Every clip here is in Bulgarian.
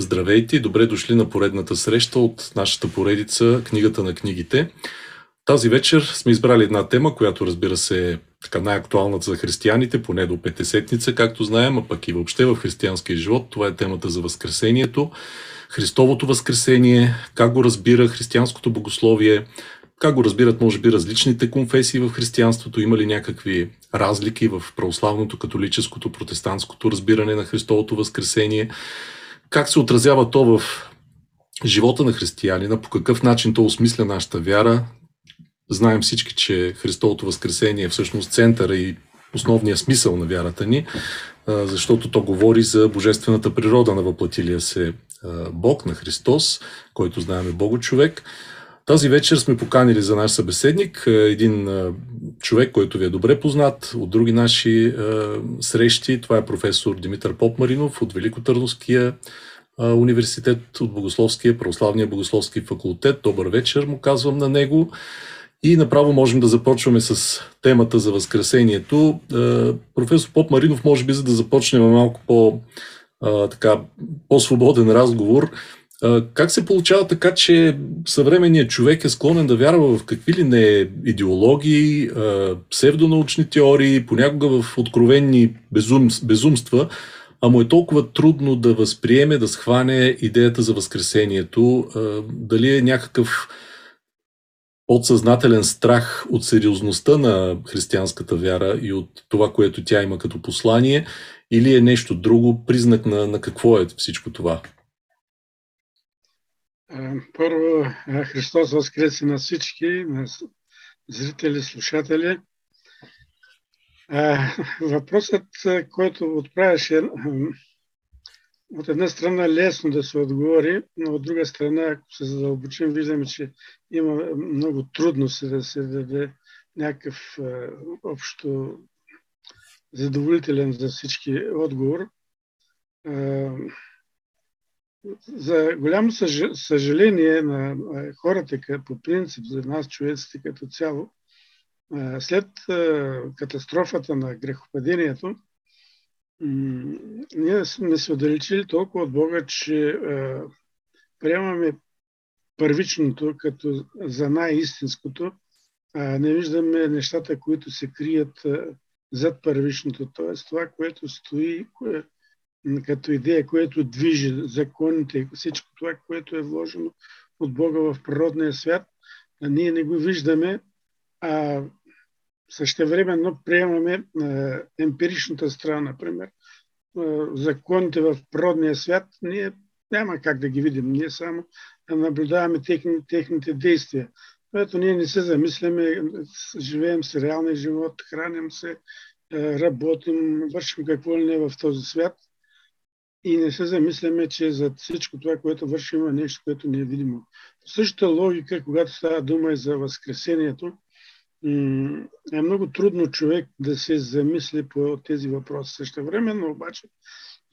Здравейте и добре дошли на поредната среща от нашата поредица Книгата на книгите. Тази вечер сме избрали една тема, която разбира се е така най-актуалната за християните, поне до Петесетница, както знаем, а пък и въобще в християнския живот. Това е темата за Възкресението, Христовото Възкресение, как го разбира християнското богословие, как го разбират, може би, различните конфесии в християнството? Има ли някакви разлики в православното, католическото, протестантското разбиране на Христовото възкресение? Как се отразява то в живота на християнина? По какъв начин то осмисля нашата вяра? Знаем всички, че Христовото възкресение е всъщност центъра и основния смисъл на вярата ни, защото то говори за божествената природа на въплатилия се Бог, на Христос, който знаем е Бого човек. Тази вечер сме поканили за наш събеседник един човек, който ви е добре познат от други наши срещи. Това е професор Димитър Попмаринов от Великотърновския университет, от Богословския, Православния богословски факултет. Добър вечер му казвам на него. И направо можем да започваме с темата за Възкресението. Професор Поп Маринов, може би, за да започнем малко по, така, по-свободен разговор, как се получава така, че съвременният човек е склонен да вярва в какви ли не идеологии, псевдонаучни теории, понякога в откровенни безум, безумства, а му е толкова трудно да възприеме, да схване идеята за Възкресението, дали е някакъв подсъзнателен страх от сериозността на християнската вяра и от това, което тя има като послание, или е нещо друго, признак на, на какво е всичко това? Първо, Христос възкреси на всички, на зрители, слушатели. Въпросът, който отправяше, от една страна лесно да се отговори, но от друга страна, ако се задълбочим, виждаме, че има много трудности да се даде някакъв общо задоволителен за всички отговор. За голямо съжаление на хората по принцип, за нас човеците като цяло, след катастрофата на грехопадението, ние сме се отдалечили толкова от Бога, че приемаме първичното като за най-истинското, а не виждаме нещата, които се крият зад първичното, т.е. това, което стои, като идея, което движи законите и всичко това, което е вложено от Бога в природния свят, ние не го виждаме, а същевременно приемаме а, емпиричната страна, например. А, законите в природния свят, ние няма как да ги видим, ние само наблюдаваме техни, техните действия. Което ние не се замисляме, живеем с реалния живот, храним се, работим, вършим какво ли не в този свят – и не се замисляме, че за всичко това, което вършим, има нещо, което не е видимо. Същата логика, когато става дума и за Възкресението, е много трудно човек да се замисли по тези въпроси. Също времено обаче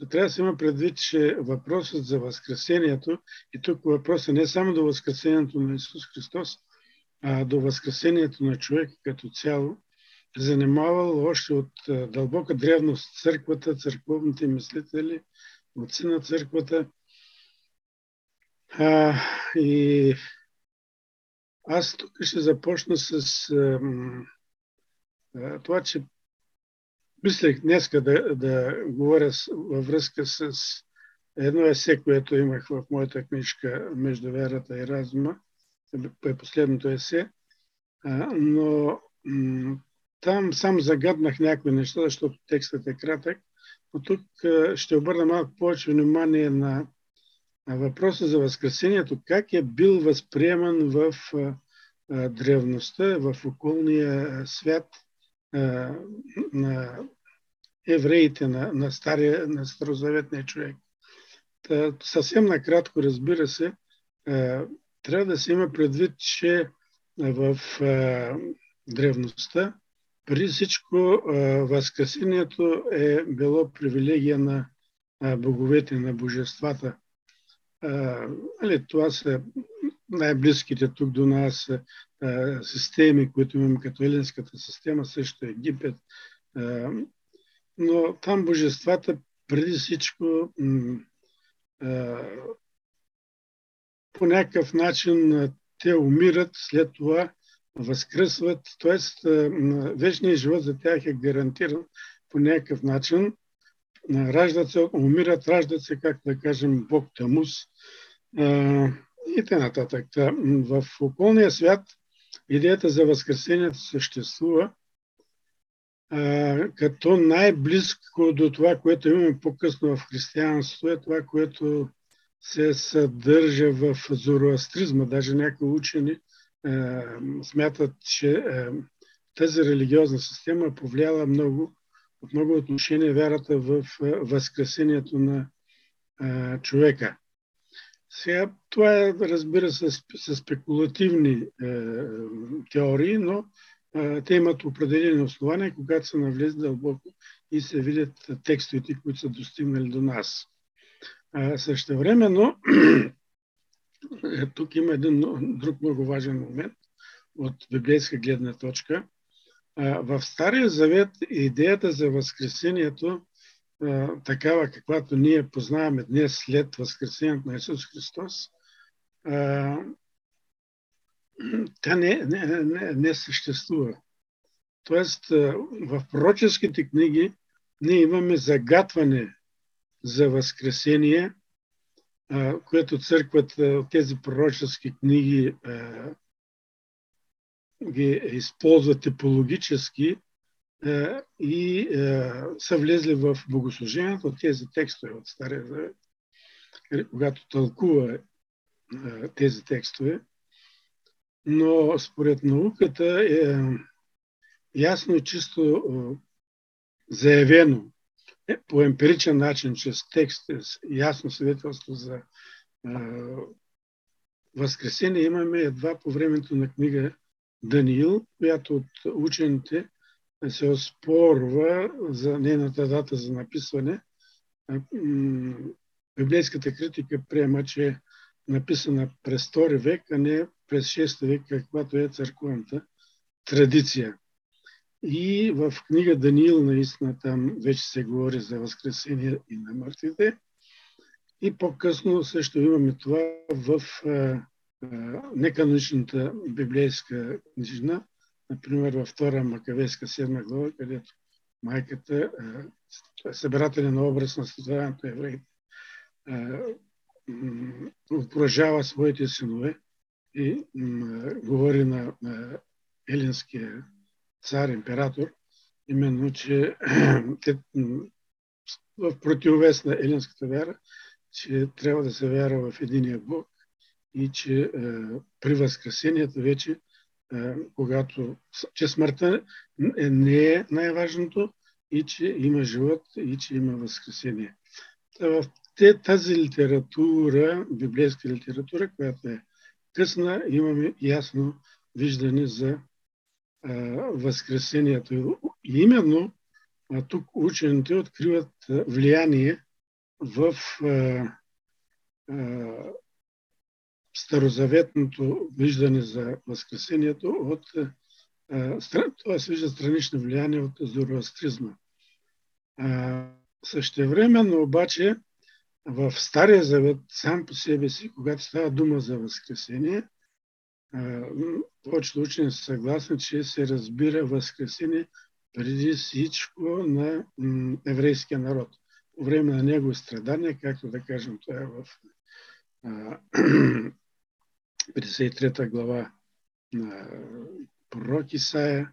трябва да се има предвид, че въпросът за Възкресението, и тук въпросът не е само до Възкресението на Исус Христос, а до Възкресението на човек като цяло, занимавал още от дълбока древност църквата, църковните мислители – отци на църквата. А, и аз тук ще започна с а, а, това, че мислех днеска да, да говоря с, във връзка с едно есе, което имах в моята книжка Между вярата и разума, е последното есе, а, но м- там сам загаднах някои неща, защото текстът е кратък. Но тук ще обърна малко повече внимание на, на въпроса за Възкресението, как е бил възприеман в древността, в околния свят на евреите, на, на, стария, на старозаветния човек. Та, съвсем накратко, разбира се, трябва да се има предвид, че в древността преди всичко, Възкресението е било привилегия на боговете, на божествата. Нали, това са най-близките тук до нас системи, които имаме като елинската система, също Египет. Но там божествата преди всичко по някакъв начин те умират, след това възкръсват, т.е. вечният живот за тях е гарантиран по някакъв начин. Раждат се, умират, раждат се, как да кажем, Бог Тамус и т.н. В околния свят идеята за възкресението съществува като най-близко до това, което имаме по-късно в християнството, е това, което се съдържа в зороастризма. Даже някои учени е, смятат, че е, тази религиозна система повлияла много, от много отношения вярата в е, възкресението на е, човека. Сега, това е, разбира се, с спекулативни е, теории, но е, те имат определени основания, когато се навлезе дълбоко и се видят текстовете, които са достигнали до нас. Е, тук има един друг много важен момент от библейска гледна точка. В Стария Завет идеята за Възкресението, такава каквато ние познаваме днес след Възкресението на Исус Христос, тя не, не, не, не съществува. Тоест, в пророческите книги ние имаме загатване за Възкресение, което църквата, тези пророчески книги ги използват типологически и са влезли в богослужението от тези текстове от Стария Завет, когато тълкува тези текстове. Но според науката е ясно и чисто заявено, е, по емпиричен начин, чрез текст, ясно свидетелство за а, Възкресение, имаме едва по времето на книга Даниил, която от учените се оспорва за нейната дата за написване. Библейската критика приема, че е написана през 2 век, а не през 6 век, каквато е църковната традиция. И в книга Даниил наистина там вече се говори за възкресение и на мъртвите. И по-късно също имаме това в неканоничната библейска книжна, например във втора Макавейска седма глава, където майката, събирателя на образ на създаването евреите, окружава своите синове и говори на, елинския цар, император, именно, че в противовес на елинската вяра, че трябва да се вяра в единия Бог и че е, при възкресението вече, е, когато, че смъртта е, не е най-важното и че има живот и че има възкресение. В тази литература, библейска литература, която е късна, имаме ясно виждане за Възкресението. И именно тук учените откриват влияние в старозаветното виждане за Възкресението от това се вижда странично влияние от зороастризма. Същевременно обаче в Стария завет сам по себе си, когато става дума за Възкресение, повечето учени са съгласни, че се разбира Възкресение преди всичко на еврейския народ. По време на негови страдания, както да кажем, това е в 53 глава на пророк Исаия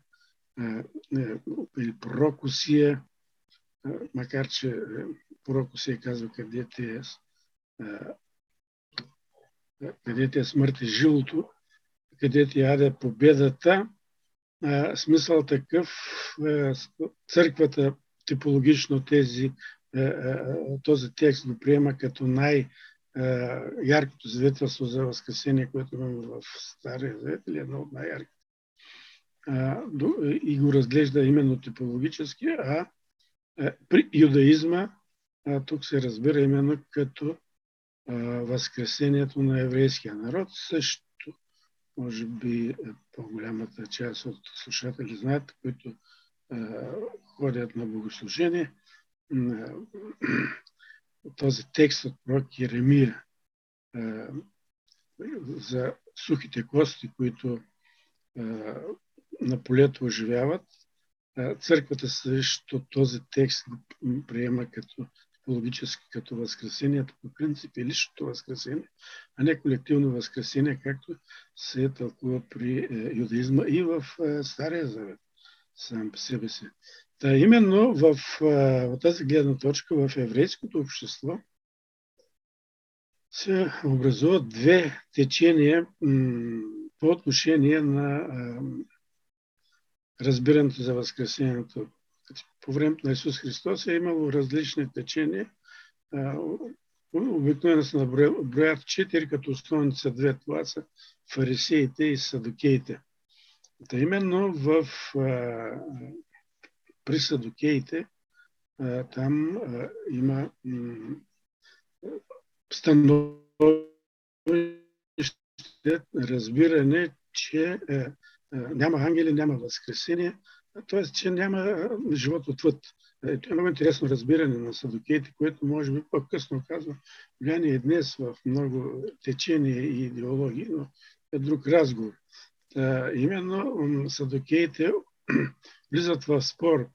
или пророк Усия, макар че пророк Усия казва къде те е, къде те е смърт и жилото, където яде победата, смисъл такъв, църквата типологично тези, този текст го приема като най- яркото свидетелство за възкресение, което имаме в Стария Завет, или едно от най-ярките. И го разглежда именно типологически, а при юдаизма тук се разбира именно като възкресението на еврейския народ, също може би е, по-голямата част от слушатели знаят, които е, ходят на богослужение. Този текст от пророк Еремия за сухите кости, които на полето оживяват. Църквата също този текст приема като логически като възкресението по принцип е личното възкресение, а не колективно възкресение, както се тълкува при е, юдаизма и в е, Стария Завет сам по себе си. Та именно в, в тази гледна точка в еврейското общество се образуват две течения по отношение на разбирането за Възкресението. По времето на Исус Христос е имало различни течения. Обикновено се наброят четири, като основните са две. Това са фарисеите и садокеите. Та именно в, при садокеите там има становище, разбиране, че е, е, няма ангели, няма възкресение, т.е. че няма живот отвъд. Е, това е интересно разбиране на садокеите, което може би по-късно казва влияние днес в много течения и идеологии, но е друг разговор. Именно садокеите влизат в спор,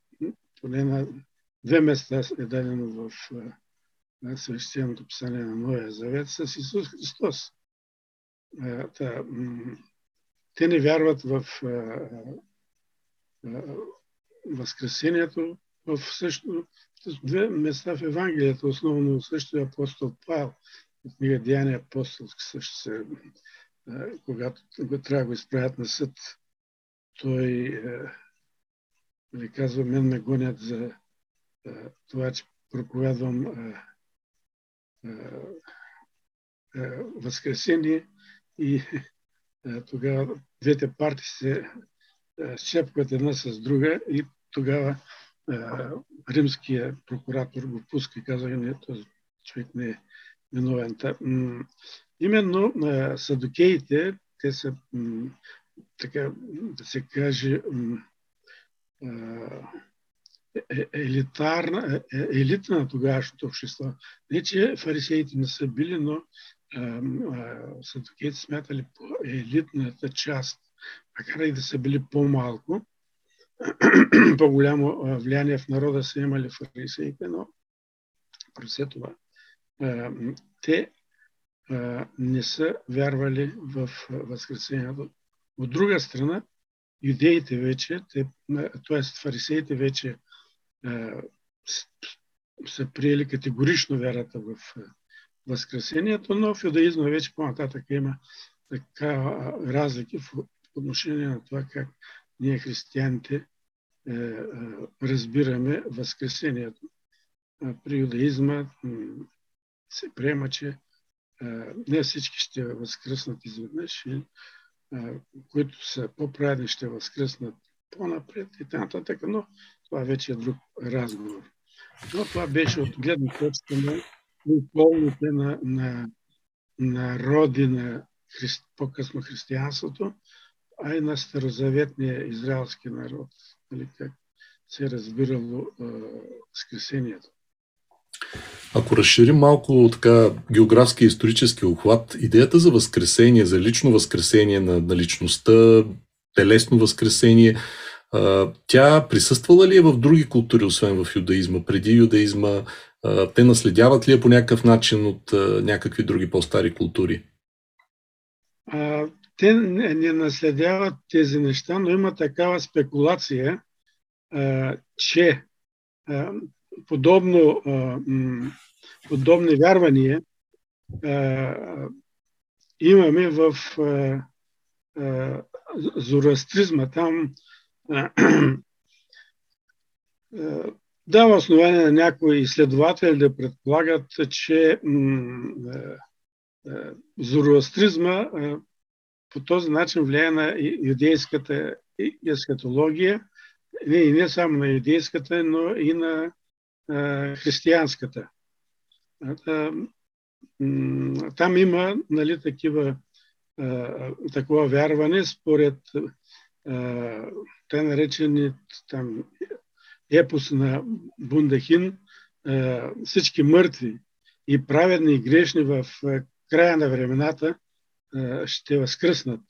поне на две места е дадено в на свещеното писание на Новия Завет с Исус Христос. Та, те не вярват в Възкресението, в също две места в Евангелията, основно също апостол Павел, в книга Деяния апостолски също се, когато трябва да го изправят на съд, той ви казва, мен ме гонят за това, че проповядвам възкресение и тогава двете партии се щепкват една с друга и тогава римския прокуратор го пуска и казва, не, този човек не е виновен. Именно садокеите, те са, така да се каже, е, елитарна, е, елита на тогавашното общество. Не, че фарисеите не са били, но садокеите смятали по елитната част, макар и да са били по-малко, по-голямо влияние в народа са имали фарисеите, но при все това те не са вярвали в Възкресението. От друга страна, юдеите вече, т.е. фарисеите вече са приели категорично вярата в Възкресението, но в юдаизма вече по-нататък има така разлики в отношение на това как ние християните разбираме Възкресението. При юдаизма се приема, че не всички ще възкръснат изведнъж, които са по-праведни ще възкръснат по-напред и т.н. Но това вече е друг разговор. Но това беше от гледна точка на околните на, на на христ, по-късно християнството, а и на старозаветния израелски народ, нали, как се е разбирало е, скресението. Ако разширим малко така географски и исторически охват, идеята за възкресение, за лично възкресение на, на личността, телесно възкресение, тя присъствала ли е в други култури, освен в юдаизма? Преди юдаизма те наследяват ли я по някакъв начин от някакви други по-стари култури? Те не, наследяват тези неща, но има такава спекулация, че подобно, подобни вярвания имаме в зороастризма. Там дава основание на някои изследователи да предполагат, че зороастризма по този начин влияе на юдейската ескатология, и не само на юдейската, но и на християнската. Там има нали, такива, такова вярване според те наречени там епос на Бундахин, всички мъртви и праведни и грешни в края на времената ще възкръснат.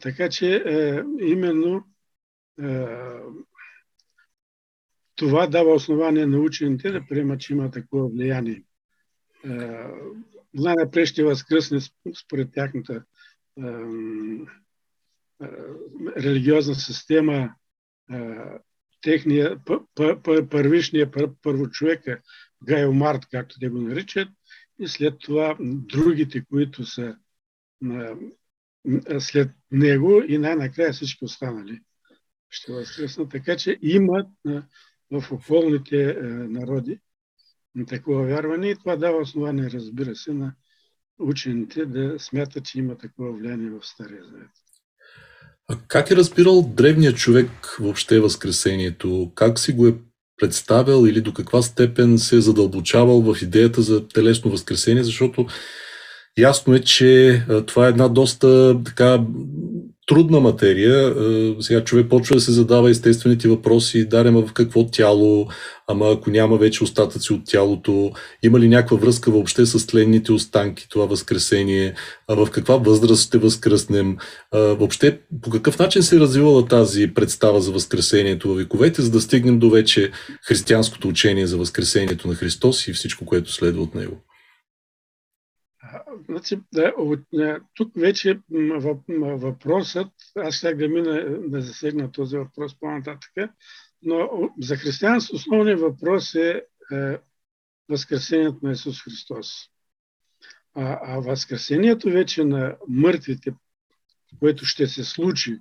Така че именно това дава основание на учените да приемат, че има такова влияние. Най-напред ще възкръсне според тяхната религиозна система техния първишния първочовека Гайо Март, както те го наричат, и след това другите, които са след него и най-накрая всички останали ще възкръснат. Така че имат в околните народи такова вярване и това дава основание, разбира се, на учените да смятат, че има такова влияние в Стария Завет. А как е разбирал древният човек въобще Възкресението? Как си го е представял или до каква степен се е задълбочавал в идеята за телесно възкресение? Защото ясно е, че това е една доста така трудна материя. Е, сега човек почва да се задава естествените въпроси, дарема в какво тяло, ама ако няма вече остатъци от тялото, има ли някаква връзка въобще с тленните останки, това възкресение, в каква възраст ще възкръснем, а, въобще по какъв начин се е развивала тази представа за възкресението в вековете, за да стигнем до вече християнското учение за възкресението на Христос и всичко, което следва от него. Значи, да, от, тук вече въпросът, аз ще да мина да засегна този въпрос по-нататък, но за християнство основният въпрос е, е Възкресението на Исус Христос. А, а Възкресението вече на мъртвите, което ще се случи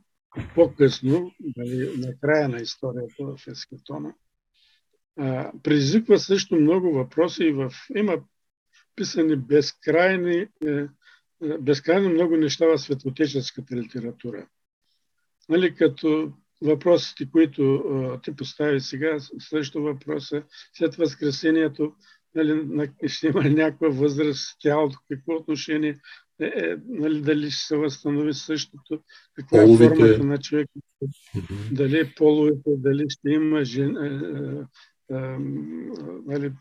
по-късно, нали, на края на историята в Ескатона, предизвиква също много въпроси и в, има писани безкрайни, е, е, безкрайно много неща в светотеческата литература. Нали, като въпросите, които а, ти постави сега, също въпроса, след Възкресението, нали, ще има някаква възраст, тялото, какво отношение, е, е, нали, дали ще се възстанови същото, каква е формата на човека, mm-hmm. дали половете, дали ще има жен, е, е, е, нали,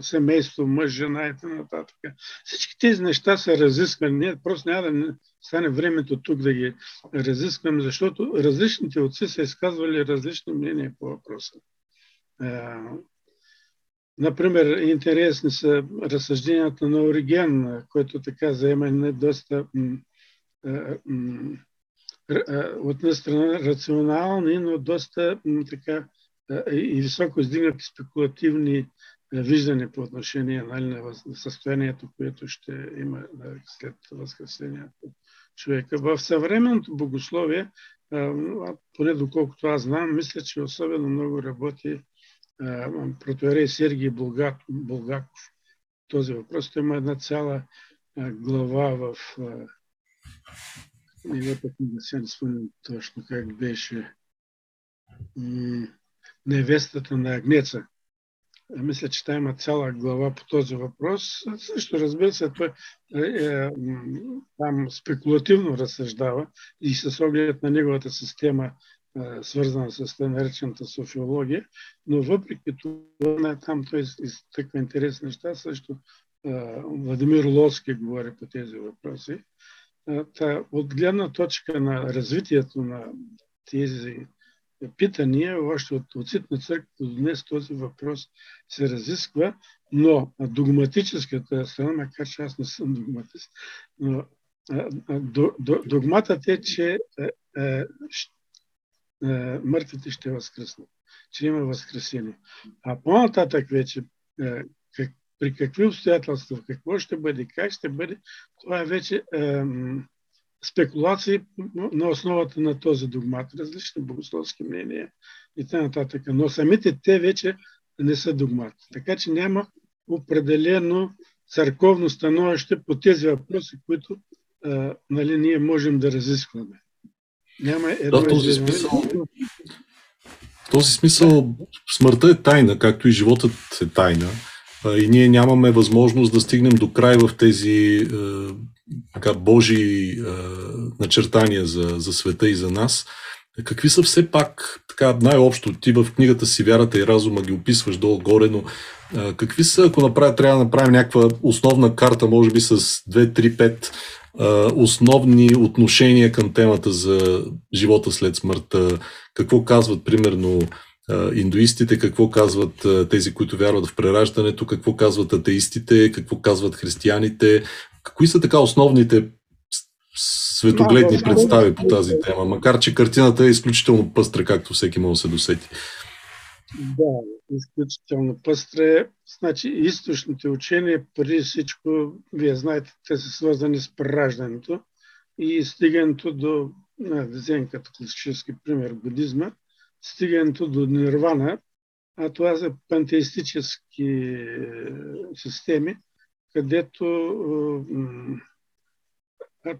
семейство, мъж, жена и т.н. Всички тези неща са разисквани. Ние просто няма да стане времето тук да ги разискваме, защото различните отци са изказвали различни мнения по въпроса. Например, интересни са разсъжденията на Ориген, който така заема не доста от една страна рационални, но доста така и високо издигнати спекулативни виждане по отношение нали, на състоянието, което ще има нали, след възкресението човека. В съвременното богословие, поне доколкото аз знам, мисля, че особено много работи протоерей Сергий Булгаков. Този въпрос. Той има една цяла глава в неговата книга, сега не спомням точно как беше невестата на Агнеца мисля, че там има цяла глава по този въпрос. Също, разбира се, той е, е, там спекулативно разсъждава и с оглед на неговата система, е, свързана с тази наречената софиология, но въпреки това там той изтъква интересни неща. Също е, Владимир Лоски говори по тези въпроси. Е, та, от гледна точка на развитието на тези питания, още от отците на църквата до днес този въпрос се разисква, но догматическата страна, макар че аз не съм догматист, но догматът е, че мъртвите ще възкръснат, че има възкресение. А по-нататък вече, при какви обстоятелства, какво ще бъде, как ще бъде, това е вече спекулации на основата на този догмат, различни богословски мнения и т.н. Но самите те вече не са догмат. Така че няма определено църковно становище по тези въпроси, които а, нали, ние можем да разискваме. Няма едно да, този смисъл, в този смисъл смъртта е тайна, както и животът е тайна. И ние нямаме възможност да стигнем до край в тези така, Божии а, начертания за, за света и за нас. Какви са все пак, така най-общо, ти в книгата си Вярата и разума ги описваш долу-горе, но а, какви са, ако направя, трябва да направим някаква основна карта, може би с 2, 3, 5 а, основни отношения към темата за живота след смъртта, какво казват, примерно, индуистите, какво казват тези, които вярват в прераждането, какво казват атеистите, какво казват християните, Кои са така основните светогледни представи по тази тема, макар че картината е изключително пъстра, както всеки може да се досети. Да, изключително пъстра. Значи, източните учения, преди всичко, вие знаете, те са свързани с прераждането и стигането до, да вземем като класически пример, будизма, стигането до нирвана, а това са пантеистически е, системи, където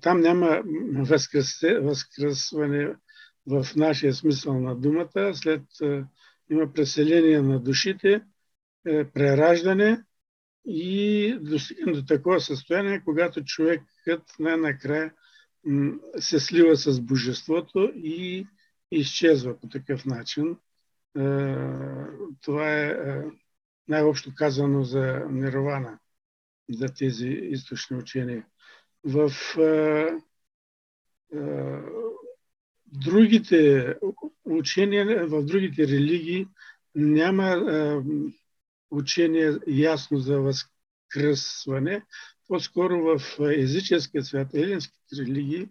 там няма възкръсване в нашия смисъл на думата, след има преселение на душите, е, прераждане и достигам до такова състояние, когато човекът най-накрая се слива с божеството и изчезва по такъв начин. Е, това е, е най-общо казано за нирвана за тези източни учения. В а, а, другите учения, в другите религии няма а, учение ясно за възкръсване. По-скоро в езическия свят, елинските религии,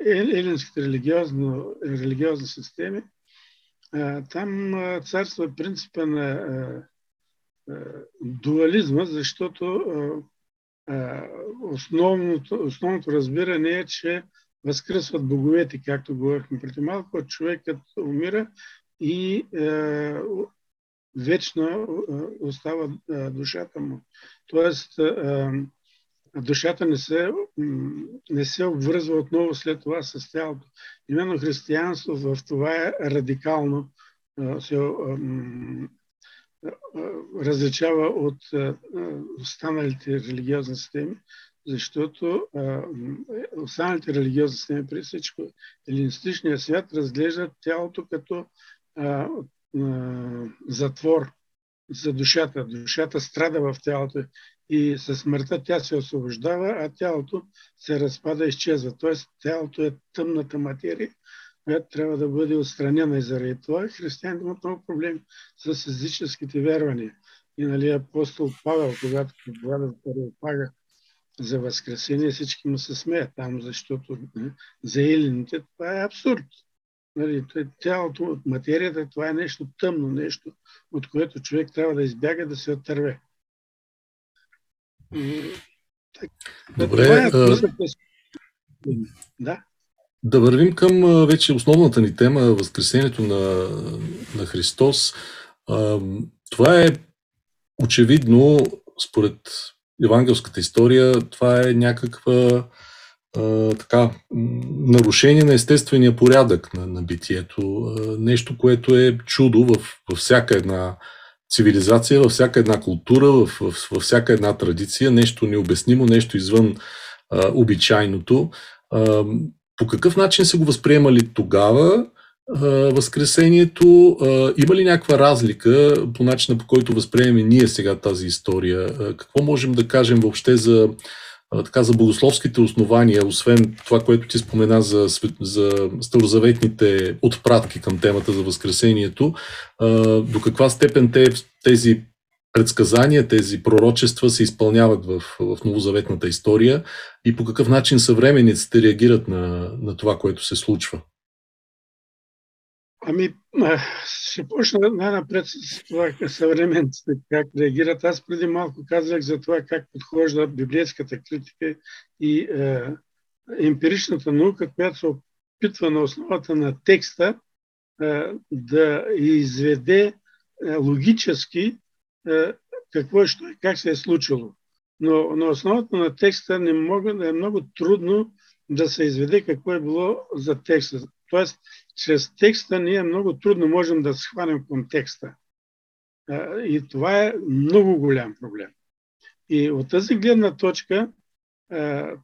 елинските религиозни системи, там царства принципа на дуализма, защото основното, основното разбиране е, че възкръсват боговете, както говорихме преди малко, човекът умира и вечно остава душата му. Тоест, душата не се, не се обвързва отново след това с тялото. Именно християнство в това е радикално се различава от останалите религиозни системи, защото останалите религиозни системи, при всичко, елинистичният свят разглежда тялото като затвор за душата. Душата страда в тялото и със смъртта тя се освобождава, а тялото се разпада и изчезва. Тоест тялото е тъмната материя, която трябва да бъде отстранена и заради това християните имат много проблеми с езическите вярвания. И нали, апостол Павел, когато предлага пага за възкресение, всички му се смеят там, защото не, за елините това е абсурд. Нали, тялото, материята, това е нещо тъмно, нещо, от което човек трябва да избяга, да се отърве. Добре. Това е, да. Да вървим към вече основната ни тема Възкресението на, на Христос. Това е очевидно, според евангелската история, това е някаква така, нарушение на естествения порядък на, на битието. Нещо, което е чудо в, във всяка една цивилизация, във всяка една култура, в, в, във всяка една традиция, нещо необяснимо, нещо извън а, обичайното. А, по какъв начин са го възприемали тогава Възкресението? Има ли някаква разлика по начина по който възприемаме ние сега тази история? Какво можем да кажем въобще за, така, за богословските основания, освен това, което ти спомена за, за старозаветните отпратки към темата за Възкресението? До каква степен те, тези предсказания, тези пророчества се изпълняват в, в новозаветната история и по какъв начин съвременниците реагират на, на това, което се случва? Ами, ще почна най-напред с това съвременците как реагират. Аз преди малко казах за това как подхожда библейската критика и е, емпиричната наука, която се опитва на основата на текста е, да изведе логически какво е, как се е случило. Но на основата на текста не мога, да е много трудно да се изведе какво е било за текста. Тоест, чрез текста ние много трудно можем да схванем контекста. И това е много голям проблем. И от тази гледна точка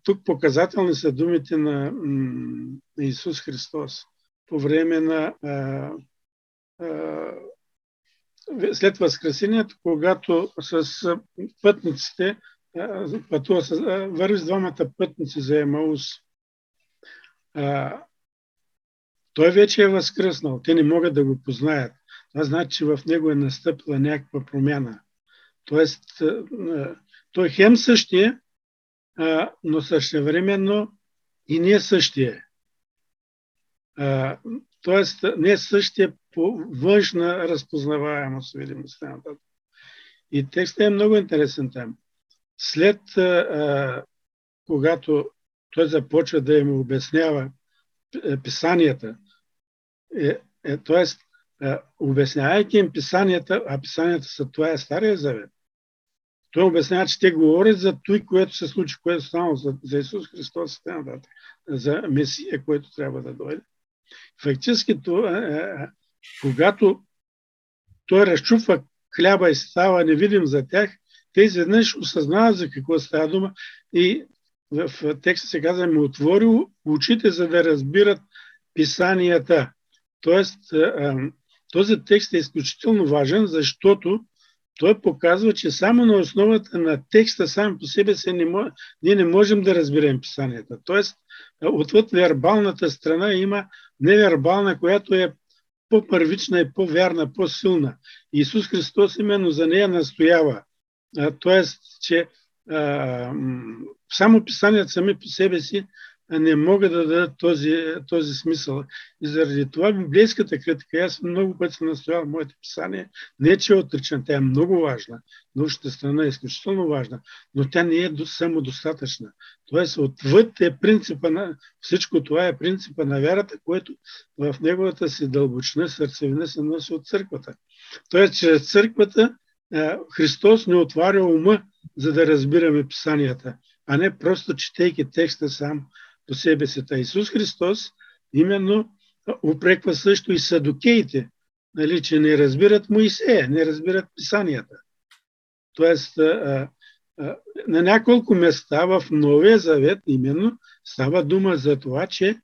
тук показателни са думите на Исус Христос по време на след Възкресението, когато с пътниците пътува, върви с двамата пътници за Емаус. Той вече е възкръснал. Те не могат да го познаят. Това значи, че в него е настъпила някаква промяна. Тоест, той хем същия, но същевременно и не същия. Тоест, не същия по външна разпознаваемост, видимост. И текстът е много интересен там. След когато той започва да им обяснява е, писанията, е, е, т.е. обяснявайки им писанията, а писанията са това е Стария Завет, той обяснява, че те говорят за той, което се случи, което стана за, за Исус Христос за Месия, който трябва да дойде. Фактически, това, е, е, когато той разчупва хляба и става невидим за тях, те изведнъж осъзнават за какво става дума и в текста се казва, ми отворил очите, за да разбират писанията. Тоест, този текст е изключително важен, защото той показва, че само на основата на текста сам по себе се не мож... ние не можем да разберем писанията. Тоест, отвъд вербалната страна има невербална, която е по-първична и по-вярна, по-силна. Исус Христос именно за нея настоява. Тоест, че а, само писанията сами по себе си не могат да дадат този, този смисъл. И заради това библейската критика, аз много пъти съм настоял в моите писания, не че е отричам, тя е много важна. Научната страна е изключително важна, но тя не е самодостатъчна. Тоест, отвъд е принципа на всичко това е принципа на вярата, което в неговата си дълбочина, сърцевина се носи от църквата. Тоест, чрез църквата Христос не отваря ума, за да разбираме писанията, а не просто четейки текста сам по себе си. Та Исус Христос именно упреква също и садокеите, нали, че не разбират Моисея, не разбират писанията. Тоест, а, а, на няколко места в Новия Завет именно става дума за това, че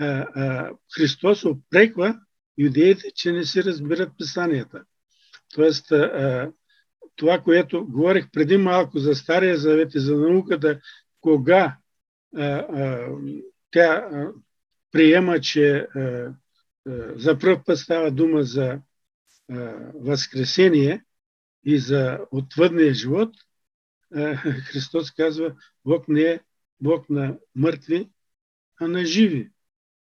а, а, Христос упреква юдеите, че не си разбират писанията. Тоест, а, това, което говорих преди малко за Стария Завет и за науката, кога тя приема, че за първ път става дума за възкресение и за отвъдния живот, Христос казва, Бог не е Бог на мъртви, а на живи.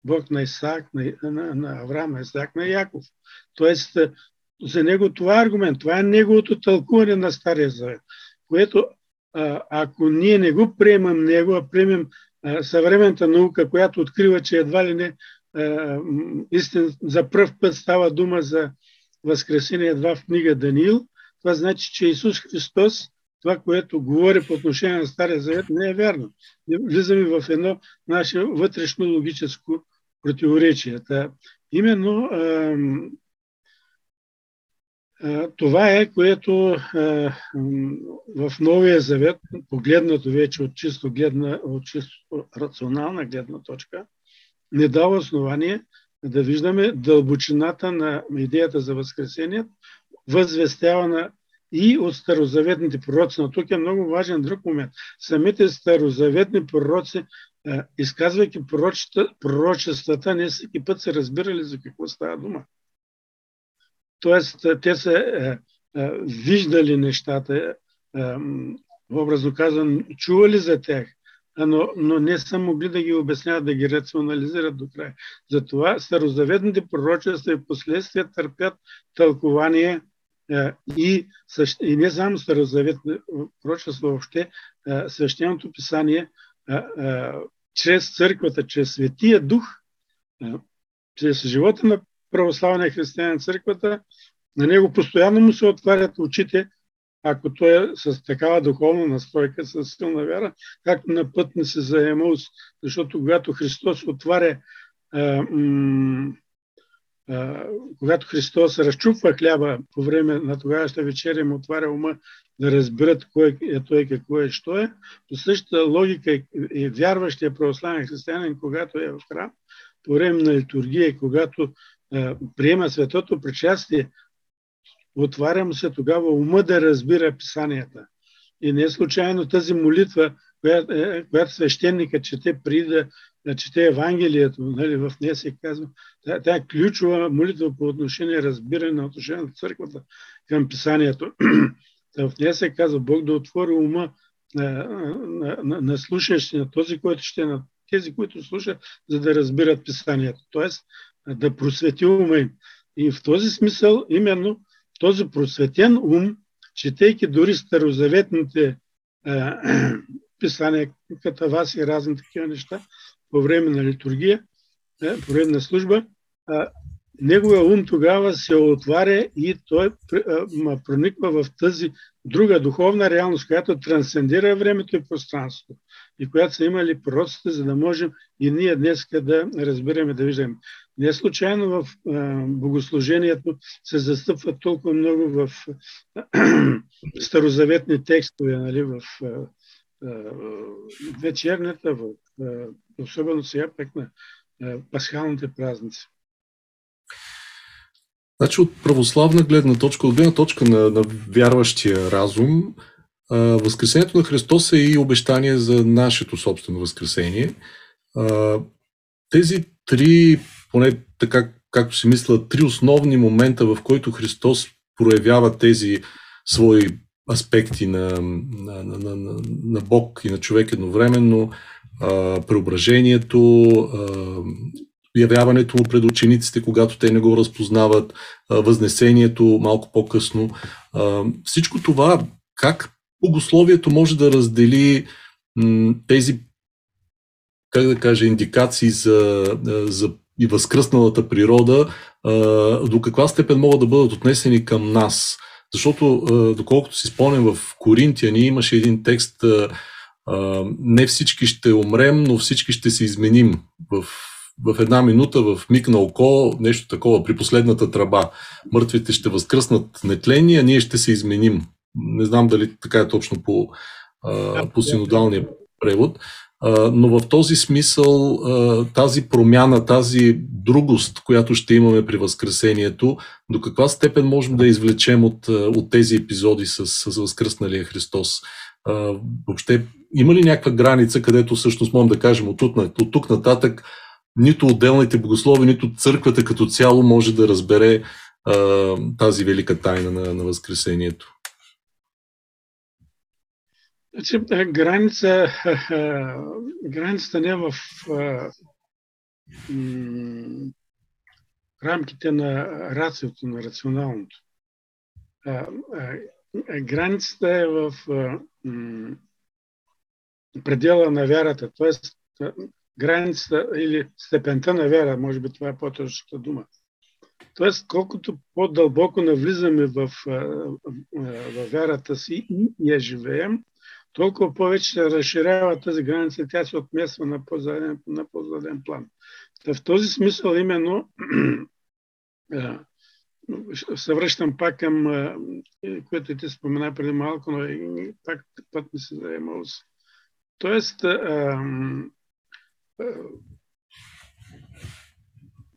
Бог на Исаак, на, на, на Авраам, на Исаак, на Яков. Тоест, за него това е аргумент, това е неговото тълкуване на Стария Завет, което ако ние не го приемам него, а приемем съвременната наука, която открива, че едва ли не истин, за пръв път става дума за възкресение едва в книга Даниил, това значи, че Исус Христос, това, което говори по отношение на Стария Завет, не е вярно. Влизаме в едно наше вътрешно логическо противоречие. Та, именно това е, което в Новия Завет, погледнато вече от чисто, гледна, от чисто рационална гледна точка, не дава основание да виждаме дълбочината на идеята за Възкресение, възвестявана и от старозаветните пророци. Но тук е много важен друг момент. Самите старозаветни пророци, изказвайки пророчествата, не всеки път са разбирали за какво става дума. Тоест, те са е, е, виждали нещата, е, образно казвам, чували за тях, но, но не са могли да ги обясняват, да ги рационализират до края. Затова старозаветните пророчества и последствия търпят тълкование и, и не само старозаветни пророчества, въобще свещеното писание чрез църквата, чрез Светия Дух, чрез живота на православния християнин църквата, на него постоянно му се отварят очите, ако той е с такава духовна настройка, с силна вяра, както на път не се заема, защото когато Христос отваря когато Христос разчупва хляба по време на тогавашната вечеря, му отваря ума да разберат кой е той, какво е, що е. По същата логика и вярващия православен християнин, когато е в храм, по време на литургия, когато приема светото причастие, отваря му се тогава ума да разбира писанията. И не е случайно тази молитва, която, е, която свещеника чете при да, чете Евангелието, нали, в нея се казва, тя е ключова молитва по отношение разбиране на отношение на църквата към писанието. в нея се казва Бог да отвори ума на, на, на, на слушащи, на този, който ще на тези, които слушат, за да разбират писанието. Тоест да просвети ума им. И в този смисъл именно този просветен ум, четейки дори старозаветните писания, като вас и разни такива неща, по време на литургия, по време на служба, неговия ум тогава се отваря и той прониква в тази друга духовна реалност, която трансцендира времето и пространството и която са имали пророците, за да можем и ние днес да разбираме, да виждаме. Не случайно в богослужението се застъпва толкова много в старозаветни текстове, нали, в вечерната, в, особено сега пък на пасхалните празници. Значи от православна гледна точка, от гледна точка на, на вярващия разум, Възкресението на Христос е и обещание за нашето собствено възкресение. Тези три, поне така както си мисля, три основни момента, в които Христос проявява тези свои аспекти на, на, на, на, на Бог и на човек едновременно, преображението, явяването му пред учениците, когато те не го разпознават, възнесението малко по-късно. Всичко това как богословието може да раздели тези, как да кажа, индикации за, за и възкръсналата природа, до каква степен могат да бъдат отнесени към нас. Защото, доколкото си спомням, в Коринтия ни имаше един текст не всички ще умрем, но всички ще се изменим в, в една минута, в миг на око, нещо такова, при последната тръба. Мъртвите ще възкръснат нетление, а ние ще се изменим. Не знам дали така е точно по, по синодалния превод. Но в този смисъл тази промяна, тази другост, която ще имаме при Възкресението, до каква степен можем да извлечем от, от тези епизоди с, с Възкръсналия Христос? Въобще, има ли някаква граница, където всъщност можем да кажем от тук, от тук нататък нито отделните богослови, нито църквата като цяло може да разбере а, тази велика тайна на, на Възкресението? Значи, граница, границата не е в рамките на рациото, на рационалното. границата е в предела на вярата, т.е. границата или степента на вяра, може би това е по-точната дума. Тоест, колкото по-дълбоко навлизаме в, в вярата си и я живеем, толкова повече се разширява тази граница, тя се отмества на по-заден, на по-заден план. Та в този смисъл именно се връщам пак към, което ти спомена преди малко, но и пак път ми се заема Тоест,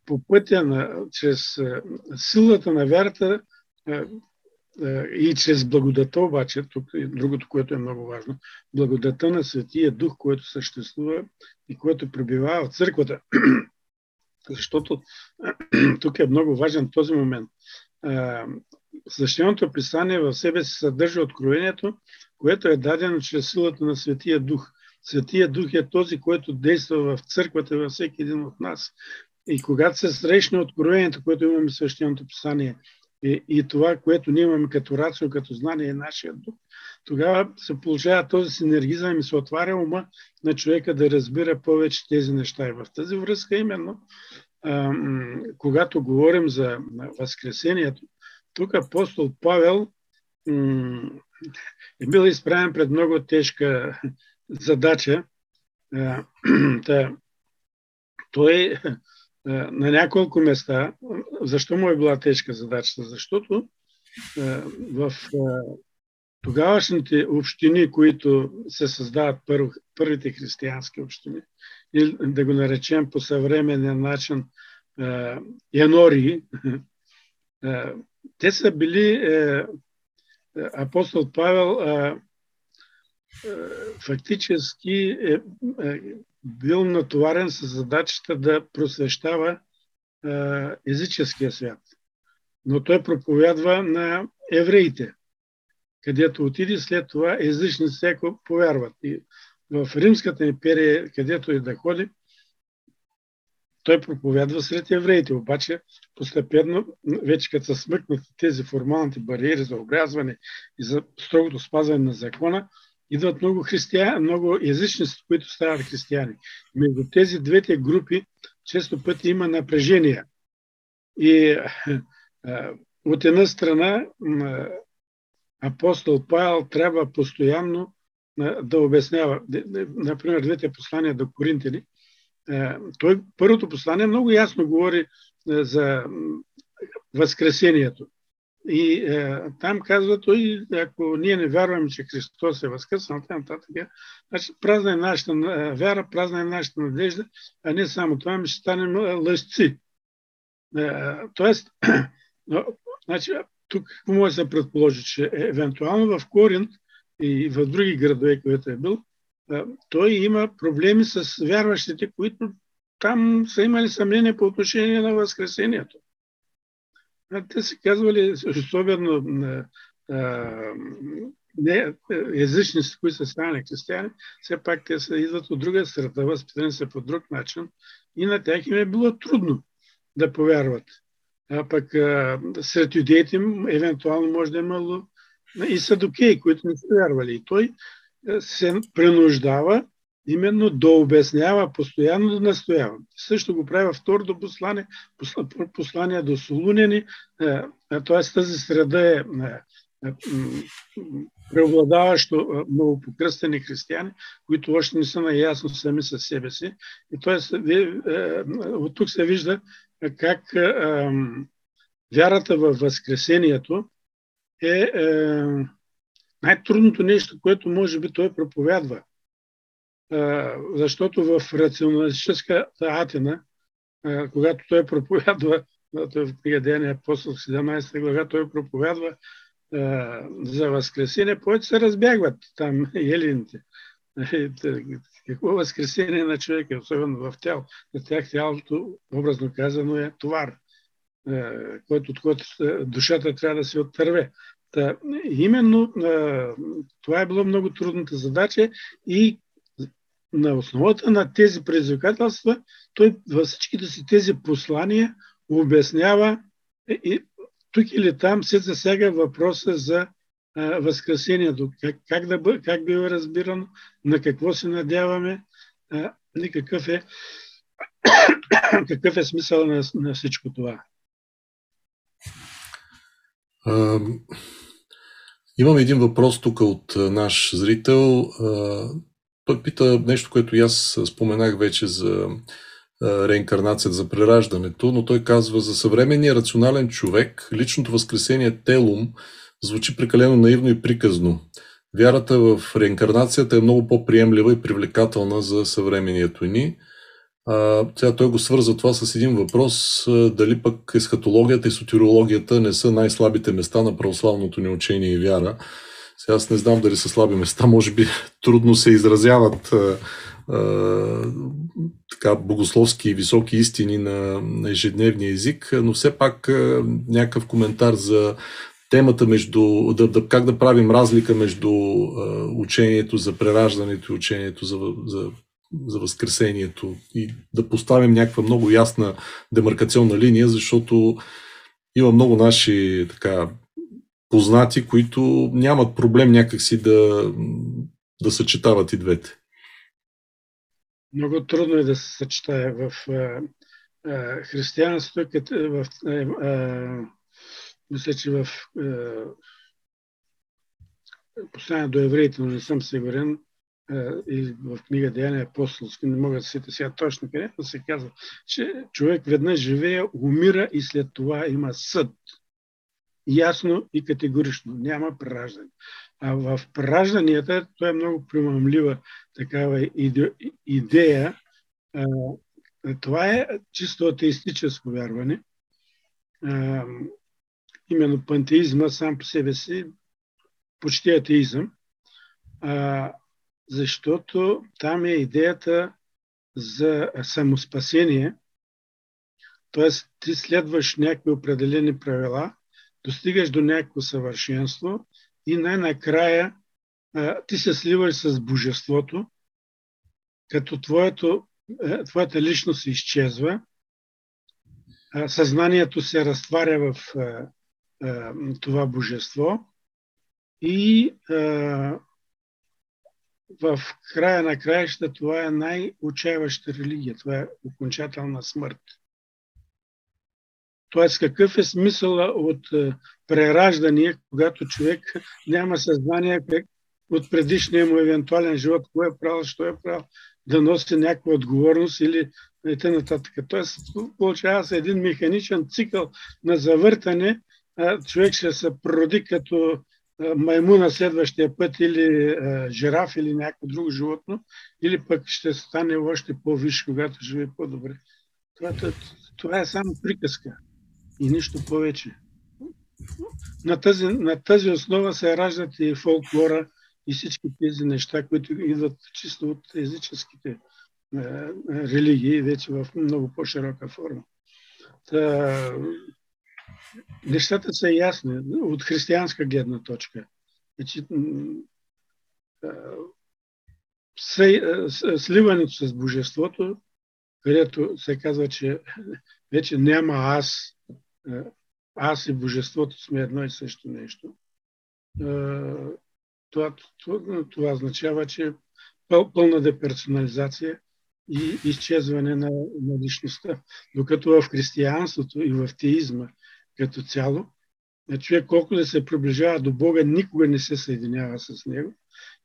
по пътя на, чрез силата на вярата, и чрез благодата обаче, тук е другото, което е много важно, благодата на Светия Дух, който съществува и което пребивава в църквата. Защото тук е много важен този момент. Свещеното писание в себе си съдържа откровението, което е дадено чрез силата на Светия Дух. Светия Дух е този, който действа в църквата, във всеки един от нас. И когато се срещне откровението, което имаме в свещеното писание, и, и това, което ние имаме като рацио, като знание е нашия дух, тогава се получава този синергизъм и се отваря ума на човека да разбира повече тези неща. И в тази връзка именно, когато говорим за Възкресението, тук апостол Павел е бил изправен пред много тежка задача. Той на няколко места. Защо му е била тежка задачата? Защото в тогавашните общини, които се създават първ, първите християнски общини, или да го наречем по съвременен начин янории, те са били апостол Павел фактически е, е бил натоварен с задачата да просвещава езическия свят. Но той проповядва на евреите, където отиде след това езичниците ако повярват. И в Римската империя, където и да ходи, той проповядва сред евреите. Обаче постепенно, вече като са смъкнати тези формалните бариери за обрязване и за строгото спазване на закона, идват много, християни, много язичници, които стават християни. Между тези двете групи често пъти има напрежение. И от една страна апостол Павел трябва постоянно да обяснява, например, двете послания до Коринтини. Той първото послание много ясно говори за възкресението. И е, там казва той, ако ние не вярваме, че Христос е възкръснал, там нататък, значи празна е нашата е, вяра, празна е нашата надежда, а не само това, ми ще станем е, лъжци. Е, тоест, но, значи, тук може да се предположи, че евентуално в Коринт и в други градове, които е бил, е, той има проблеми с вярващите, които там са имали съмнение по отношение на Възкресението. Те се казвали, особено не, езичници, които са станали християни, все пак те са, идват от друга страна, възпитани се по друг начин и на тях им е било трудно да повярват. А пък а, сред юдеите евентуално може да е имало и садокеи, които не са вярвали. И той се принуждава именно да обяснява, постоянно да настоява. Също го прави във второто послание, послание до Солунени, т.е. тази среда е, е преобладаващо много покръстени християни, които още не са наясно сами със себе си. И т.е. от тук се вижда как вярата във Възкресението е най-трудното нещо, което може би той проповядва защото в рационалистическата Атина, когато той проповядва, той в книга Деяния апостол 17 глава, той проповядва за възкресение, повече се разбягват там елините. Какво възкресение на човека, особено в тяло? За тях тялото, образно казано, е товар, който, от който душата трябва да се оттърве. Та, именно това е било много трудната задача и на основата на тези предизвикателства, той във всичките си тези послания обяснява и тук или там се засяга въпроса за а, възкресението. Как, как, да бъ, как бива разбирано, на какво се надяваме а, и какъв е, какъв е смисъл на, на всичко това. А, имам един въпрос тук от наш зрител. Той пита нещо, което и аз споменах вече за реинкарнацията, за прераждането, но той казва за съвременния рационален човек, личното възкресение телум звучи прекалено наивно и приказно. Вярата в реинкарнацията е много по-приемлива и привлекателна за съвременнието ни. А, сега той го свърза това с един въпрос, дали пък есхатологията и сотирологията не са най-слабите места на православното ни учение и вяра. Сега аз не знам дали са слаби места, може би трудно се изразяват а, а, така богословски и високи истини на, на ежедневния език, но все пак а, някакъв коментар за темата между, да, да, как да правим разлика между а, учението за прераждането и учението за, за, за възкресението и да поставим някаква много ясна демаркационна линия, защото има много наши така, познати, които нямат проблем някакси да, да съчетават и двете. Много трудно е да се съчетае в а, а, християнството, като в, а, мисля, че в послание до евреите, но не съм сигурен, и в книга Деяния апостолски, не мога да се сега точно къде, но се казва, че човек веднъж живее, умира и след това има съд. Ясно и категорично. Няма прераждане. А в преражданията, то е много примамлива такава идея. Това е чисто атеистическо вярване. Именно пантеизма сам по себе си почти атеизъм защото там е идеята за самоспасение, т.е. ти следваш някакви определени правила, достигаш до някакво съвършенство и най-накрая ти се сливаш с Божеството, като твоето, твоята личност изчезва, съзнанието се разтваря в това Божество и в края на краища това е най-учаяваща религия. Това е окончателна смърт. Тоест, какъв е смисъл от е, прераждане, когато човек няма съзнание от предишния му евентуален живот, кое е правил, що е правил, да носи някаква отговорност или и т.н. Тоест, получава се един механичен цикъл на завъртане, човек ще се проди като маймуна следващия път или жираф или някакво друго животно, или пък ще стане още по-виш, когато живее по-добре. Това, това е само приказка и нищо повече. На тази, на тази основа се раждат и фолклора и всички тези неща, които идват чисто от езическите е, религии, вече в много по-широка форма. Та, нещата са ясни от християнска гледна точка. Значи, сливането с Божеството, където се казва, че вече няма аз, аз и Божеството сме едно и също нещо. Това, това, това означава, че пълна деперсонализация и изчезване на, на личността. Докато в християнството и в теизма като цяло. Човек колко да се приближава до Бога, никога не се съединява с Него.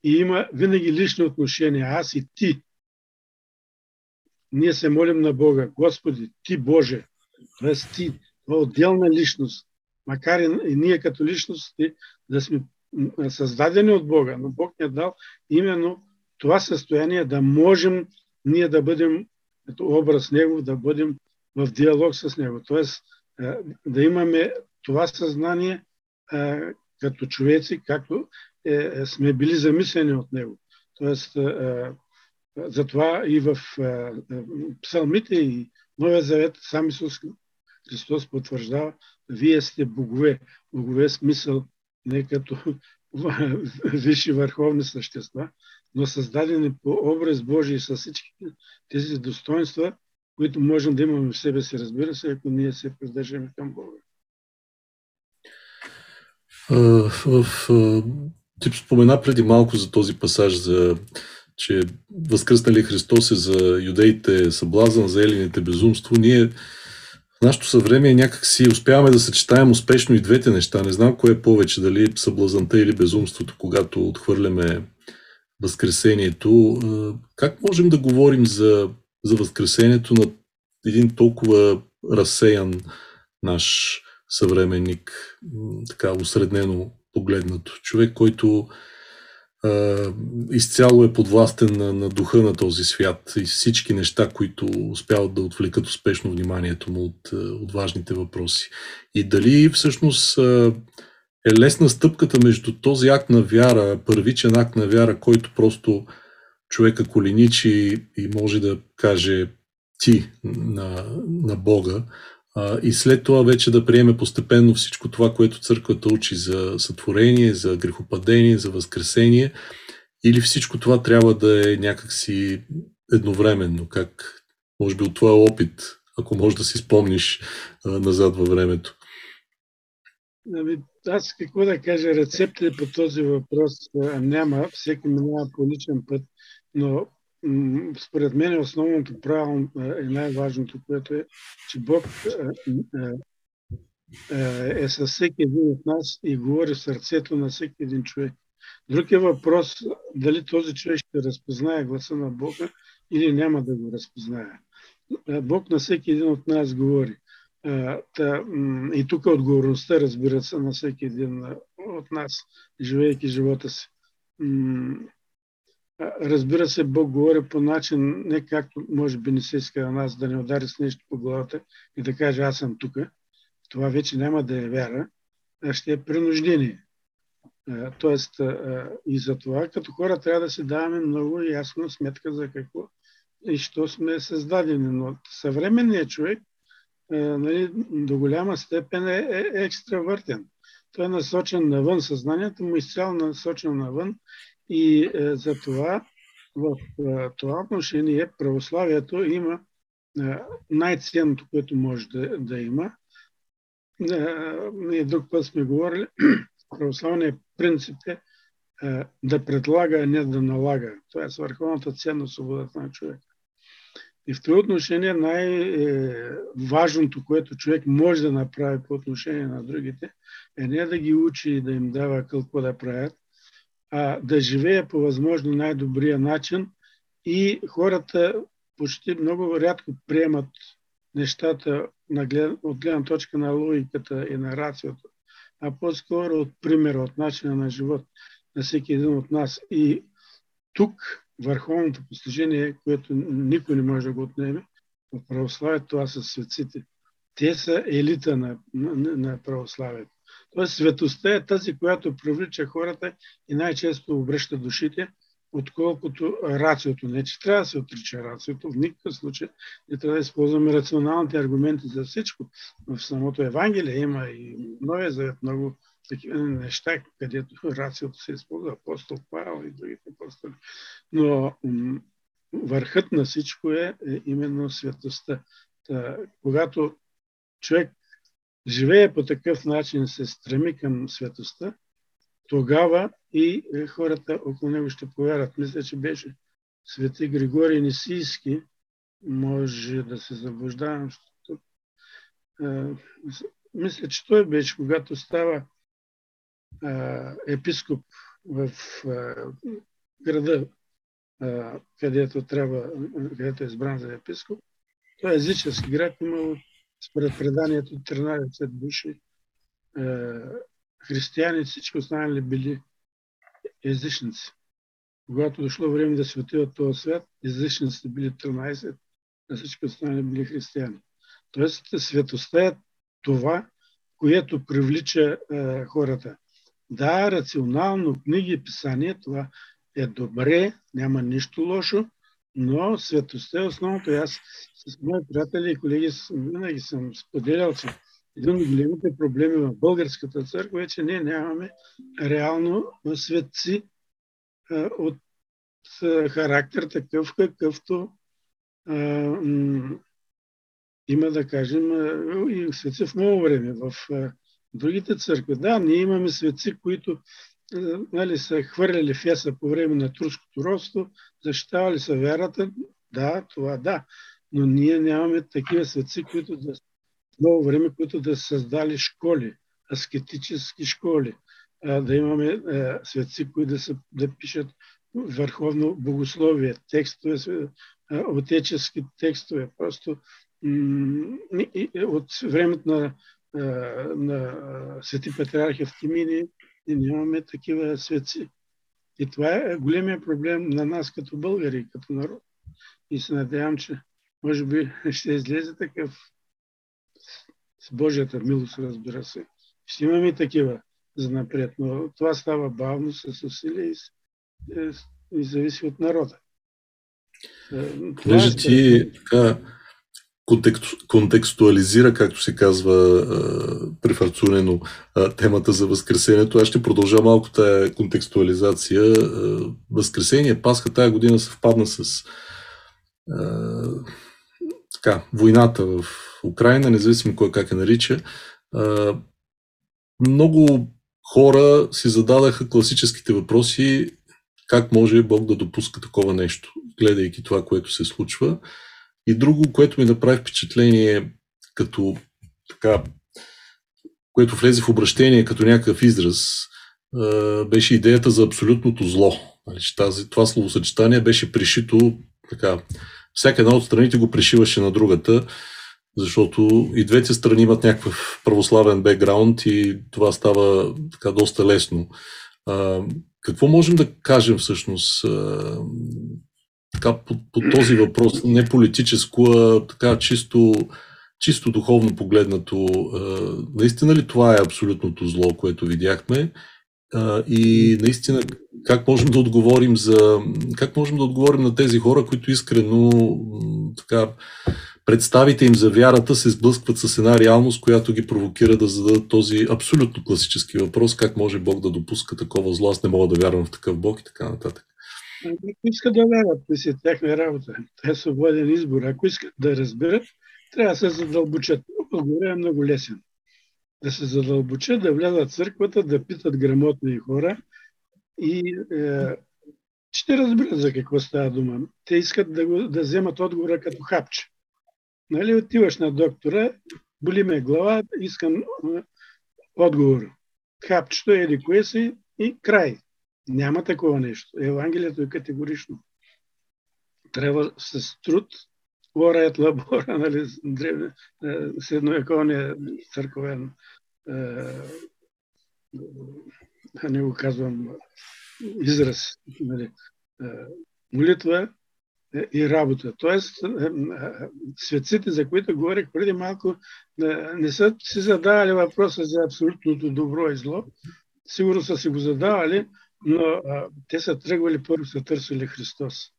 И има винаги лично отношение. Аз и ти. Ние се молим на Бога. Господи, ти Боже. Тоест ти. Това е отделна личност. Макар и ние като личности да сме създадени от Бога, но Бог ни е дал именно това състояние да можем ние да бъдем като образ Него, да бъдем в диалог с Него. Тоест, да имаме това съзнание като човеци, както е, е, сме били замислени от него. Тоест, затова и в псалмите и Новия Завет сам Исус Христос потвърждава, вие сте богове. Богове смисъл не като висши върховни същества, но създадени по образ Божий с всички тези достоинства, които можем да имаме в себе си, разбира се, ако ние се придържаме към Бога. В, в, ти спомена преди малко за този пасаж, за, че възкръснали Христос е за юдеите съблазън, за елините безумство. Ние в нашето съвремие някак си успяваме да съчетаем успешно и двете неща. Не знам кое е повече, дали съблазанта или безумството, когато отхвърляме Възкресението. Как можем да говорим за за възкресението на един толкова разсеян наш съвременник, така усреднено погледнато. Човек, който изцяло е подвластен на, на духа на този свят и всички неща, които успяват да отвлекат успешно вниманието му от, от важните въпроси. И дали всъщност е лесна стъпката между този акт на вяра, първичен акт на вяра, който просто човека коленичи и може да каже ти на, на Бога и след това вече да приеме постепенно всичко това, което църквата учи за сътворение, за грехопадение, за възкресение или всичко това трябва да е някакси едновременно, как може би от твоя опит, ако можеш да си спомниш а, назад във времето. Ами, аз какво да кажа, рецепти по този въпрос няма, всеки минава по личен път но според мен основното правилно е най-важното, което е, че Бог е със всеки един от нас и говори в сърцето на всеки един човек. Друг е въпрос дали този човек ще разпознае гласа на Бога или няма да го разпознае. Бог на всеки един от нас говори. И тук отговорността, разбира се, на всеки един от нас, живеейки живота си. Разбира се, Бог говори по начин, не както може би не се иска на нас да не удари с нещо по главата и да каже аз съм тук. Това вече няма да е вяра, а ще е принуждение. Тоест, и за това, като хора, трябва да си даваме много ясно сметка за какво и що сме създадени. Но съвременният човек нали, до голяма степен е, е, е екстравъртен. Той е насочен навън, съзнанието му е изцяло насочено навън и е, за това в е, това отношение православието има е, най-ценното, което може да, да има. Е, ние друг път сме говорили, православният принцип е, е да предлага, а не да налага. Това е върховната ценност свободата на човека. И в това отношение най-важното, което човек може да направи по отношение на другите, е не да ги учи и да им дава какво да правят, а да живее по възможно най-добрия начин и хората почти много рядко приемат нещата от гледна точка на логиката и на рациото, а по-скоро от примера, от начина на живот на всеки един от нас. И тук върховното постижение, което никой не може да го отнеме в православието, това са светците. Те са елита на, на, на православието. Тоест светостта е тази, която привлича хората и най-често обръща душите, отколкото рациото. Не, че трябва да се отрича рациото, в никакъв случай не трябва да използваме рационалните аргументи за всичко. В самото Евангелие има и Новия завет много такива неща, където рациото се използва, апостол Павел и другите апостоли. Но върхът на всичко е, е именно светостта. Та, когато човек живее по такъв начин, се стреми към светостта, тогава и е, хората около него ще повярват. Мисля, че беше свети Григорий Нисийски, може да се заблуждавам, защото мисля, че той беше, когато става епископ в града, където трябва, където е избран за е езически град, имал според преданието 13 души християни, всички останали били езичници. Когато дошло време да свети от този свят, езичниците били 13, а всички останали били християни. Тоест, светостта е това, което привлича е, хората. Да, рационално книги и писания, това е добре, няма нищо лошо, но светостта е основното. Аз с мои приятели и колеги винаги съм споделял, че един от големите проблеми в българската църква е, че ние нямаме реално светци от характер такъв, какъвто има да кажем и светци в много време. В другите църкви. Да, ние имаме светци, които нали, са хвърляли феса по време на турското родство, защитавали са вярата. Да, това да. Но ние нямаме такива светци, които да много време, които да създали школи, аскетически школи, да имаме светци, които да, са, да пишат върховно богословие, текстове, отечески текстове. Просто от времето на на Свети Патриарх Евтимини и нямаме такива светци. И това е големия проблем на нас като българи, като народ. И се надявам, че може би ще излезе такъв с Божията милост, разбира се. Ще имаме такива за напред, но това става бавно, с усилие и, е, и зависи от народа. Е, Понеже ти така контекстуализира, както се казва префарцунено темата за Възкресението. Аз ще продължа малко тая контекстуализация. Възкресение, Пасха тая година съвпадна с така, войната в Украина, независимо кой как я нарича. Много хора си зададаха класическите въпроси как може Бог да допуска такова нещо, гледайки това, което се случва. И друго, което ми направи впечатление, като така, което влезе в обращение като някакъв израз, беше идеята за абсолютното зло. Тази, това словосъчетание беше пришито така. Всяка една от страните го пришиваше на другата, защото и двете страни имат някакъв православен бекграунд и това става така доста лесно. А, какво можем да кажем всъщност а, така, по, по този въпрос, не политическо, а така чисто, чисто духовно погледнато? А, наистина ли това е абсолютното зло, което видяхме? И наистина, как можем да отговорим за, как можем да отговорим на тези хора, които искрено така, представите им за вярата се сблъскват с една реалност, която ги провокира да зададат този абсолютно класически въпрос, как може Бог да допуска такова зло, аз не мога да вярвам в такъв Бог и така нататък. Ако искат да вярват, това си тяхна работа. Това е свободен избор. Ако искат да разберат, трябва да се задълбочат. Отговорът е много лесен да се задълбочат, да влязат в църквата, да питат грамотни хора и е, ще разберат за какво става дума. Те искат да, го, да вземат отговора като хапче. Нали, отиваш на доктора, боли ме глава, искам е, отговор. Хапчето е кое си и край. Няма такова нещо. Евангелието е категорично. Трябва с труд, лора е лабора, нали, древне, средновековния църковен, а не го казвам израз, нали, молитва и работа. Тоест, светците, за които говорих преди малко, не са си задавали въпроса за абсолютното добро и зло. Сигурно са си го задавали, но те са тръгвали първо, са търсили Христос.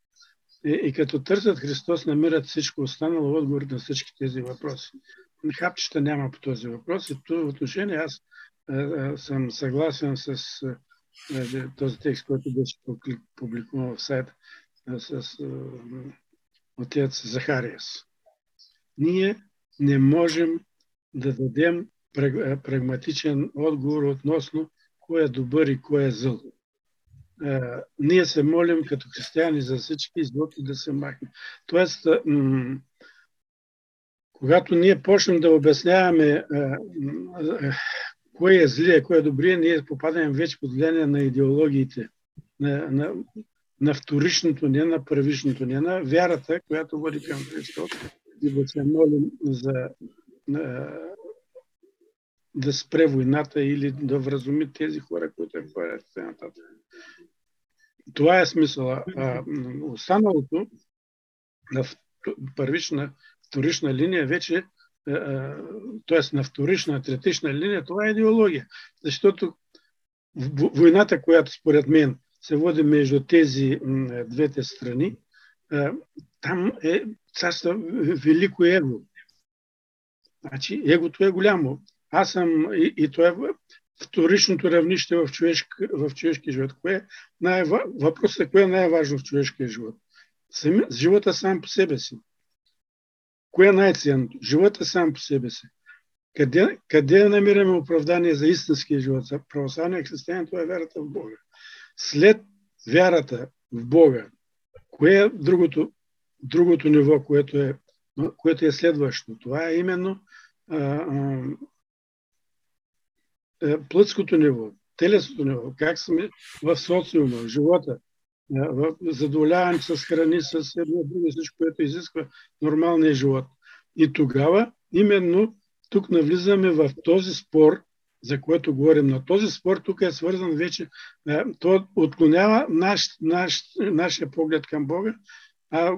И, и като търсят Христос, намират всичко останало отговор на всички тези въпроси. Хапчета няма по този въпрос и в това отношение аз а, а, съм съгласен с а, този текст, който беше публикуван в сайта с отец Захариас. Ние не можем да дадем прагматичен отговор относно кой е добър и кой е зъл ние се молим като християни за всички злото да се махне. Тоест, когато ние почнем да обясняваме кое е злие, кое е добрие, ние попадаме вече под влияние на идеологиите, на, на, на вторичното, не на първичното, не на вярата, която води към Христос и да се молим за да спре войната или да вразуми тези хора, които е говорят. Това е смисъла. А, останалото на първична, вторична линия вече, т.е. на вторична, третична линия, това е идеология. Защото войната, която според мен се води между тези двете страни, там е царства велико его. Значи, егото е голямо. Аз съм, и, и е вторичното равнище в, човешки, в човешкия живот. Кое е най- въпросът е кое е най-важно в човешкия живот. Сами, живота сам по себе си. Кое е най-ценното? Живота сам по себе си. Къде, къде намираме оправдание за истинския живот? За православния християнин това е вярата в Бога. След вярата в Бога, кое е другото, другото ниво, което е, което е следващо? Това е именно а, а, плътското ниво, телесното ниво, как сме в социума, в живота, е, задоволяване с храни, с едно друго, всичко, което изисква нормалния живот. И тогава именно тук навлизаме в този спор, за което говорим. На този спор тук е свързан вече, е, то отклонява наш, наш, нашия поглед към Бога, а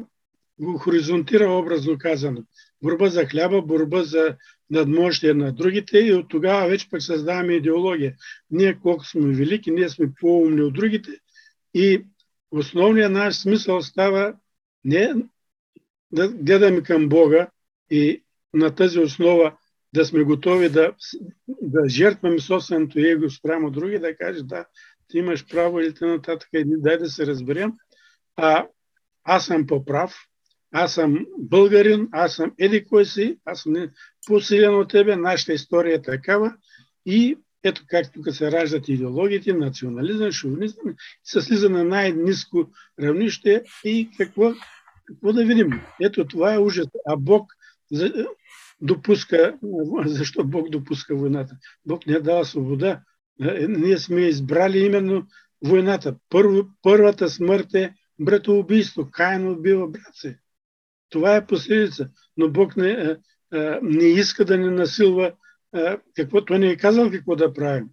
го хоризонтира образно казано. Борба за хляба, борба за надмощие на другите и от тогава вече пък създаваме идеология. Ние колко сме велики, ние сме по-умни от другите и основният наш смисъл става не да гледаме към Бога и на тази основа да сме готови да, да жертваме собственото его спрямо други, да кажеш да, ти имаш право или и дай да се разберем. А аз съм по-прав, аз съм българин, аз съм еди кой си, аз съм по-силен от тебе, нашата история е такава и ето как тук се раждат идеологиите, национализъм, шовинизъм, се слиза на най-низко равнище и какво, какво да видим. Ето това е ужас. А Бог допуска, защо Бог допуска войната? Бог не е дава свобода ние сме избрали именно войната. Първо, първата смърт е братоубийство. Каин убива брат си. Това е последица. Но Бог не, не иска да ни насилва какво той не е казал какво да правим.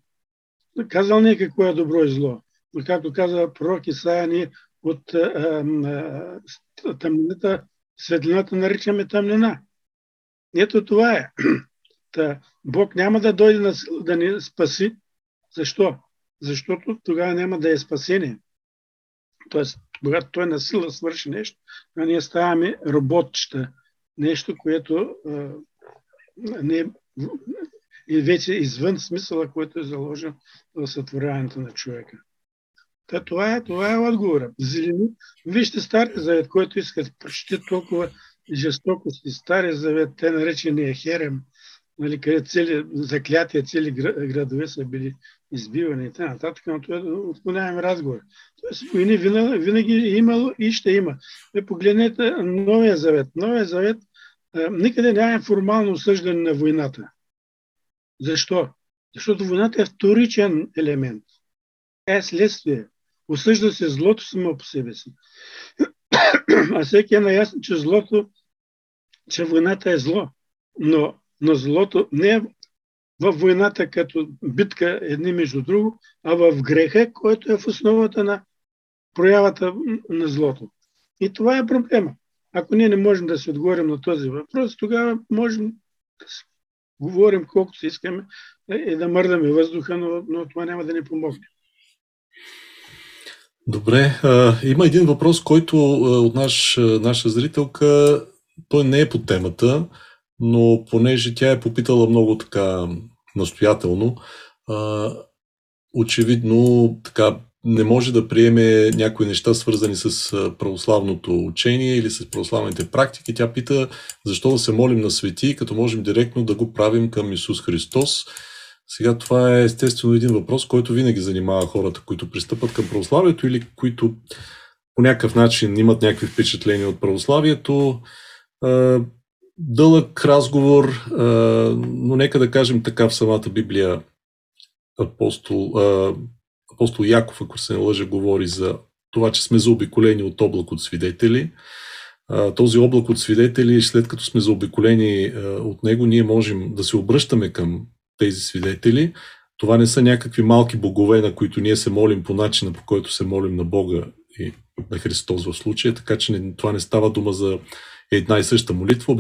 Казал не е какво е добро и зло. Но както каза пророк Исаия, ние от тъмнината, светлината наричаме тъмнина. Ето това е. Та, Бог няма да дойде да ни спаси. Защо? Защото тогава няма да е спасение. Тоест, когато той на сила свърши нещо, а ние ставаме роботчета. Нещо, което а, не е вече извън смисъла, който е заложен в сътворяването на човека. Та, това, е, това е отговора. Зелени. Вижте Стария завет, който искат прочете толкова жестокости. Стария завет, те наречени Херем, нали, къде цели заклятия, цели градове са били избивани и т.н. но това е отклоняваме разговор. Тоест, войни винаги е имало и ще има. Вие погледнете Новия завет. Новия завет никъде няма формално осъждане на войната. Защо? Защото войната е вторичен елемент. е следствие. Осъжда се злото само по себе си. А всеки е наясно, че злото, че войната е зло. Но, но злото не в войната като битка едни между друго, а в греха, който е в основата на проявата на злото. И това е проблема. Ако ние не можем да си отговорим на този въпрос, тогава можем да говорим колкото си искаме и да мърдаме въздуха, но, но това няма да ни помогне. Добре, а, има един въпрос, който от наш, наша зрителка, той не е по темата, но понеже тя е попитала много така настоятелно, а, очевидно така не може да приеме някои неща, свързани с православното учение или с православните практики. Тя пита защо да се молим на свети, като можем директно да го правим към Исус Христос. Сега това е естествено един въпрос, който винаги занимава хората, които пристъпат към православието или които по някакъв начин имат някакви впечатления от православието. Дълъг разговор, но нека да кажем така в самата Библия апостол, апостол Яков, ако се не лъжа, говори за това, че сме заобиколени от облак от свидетели. Този облак от свидетели, след като сме заобиколени от него, ние можем да се обръщаме към тези свидетели. Това не са някакви малки богове, на които ние се молим по начина, по който се молим на Бога и на Христос в случая, така че това не става дума за една и съща молитва.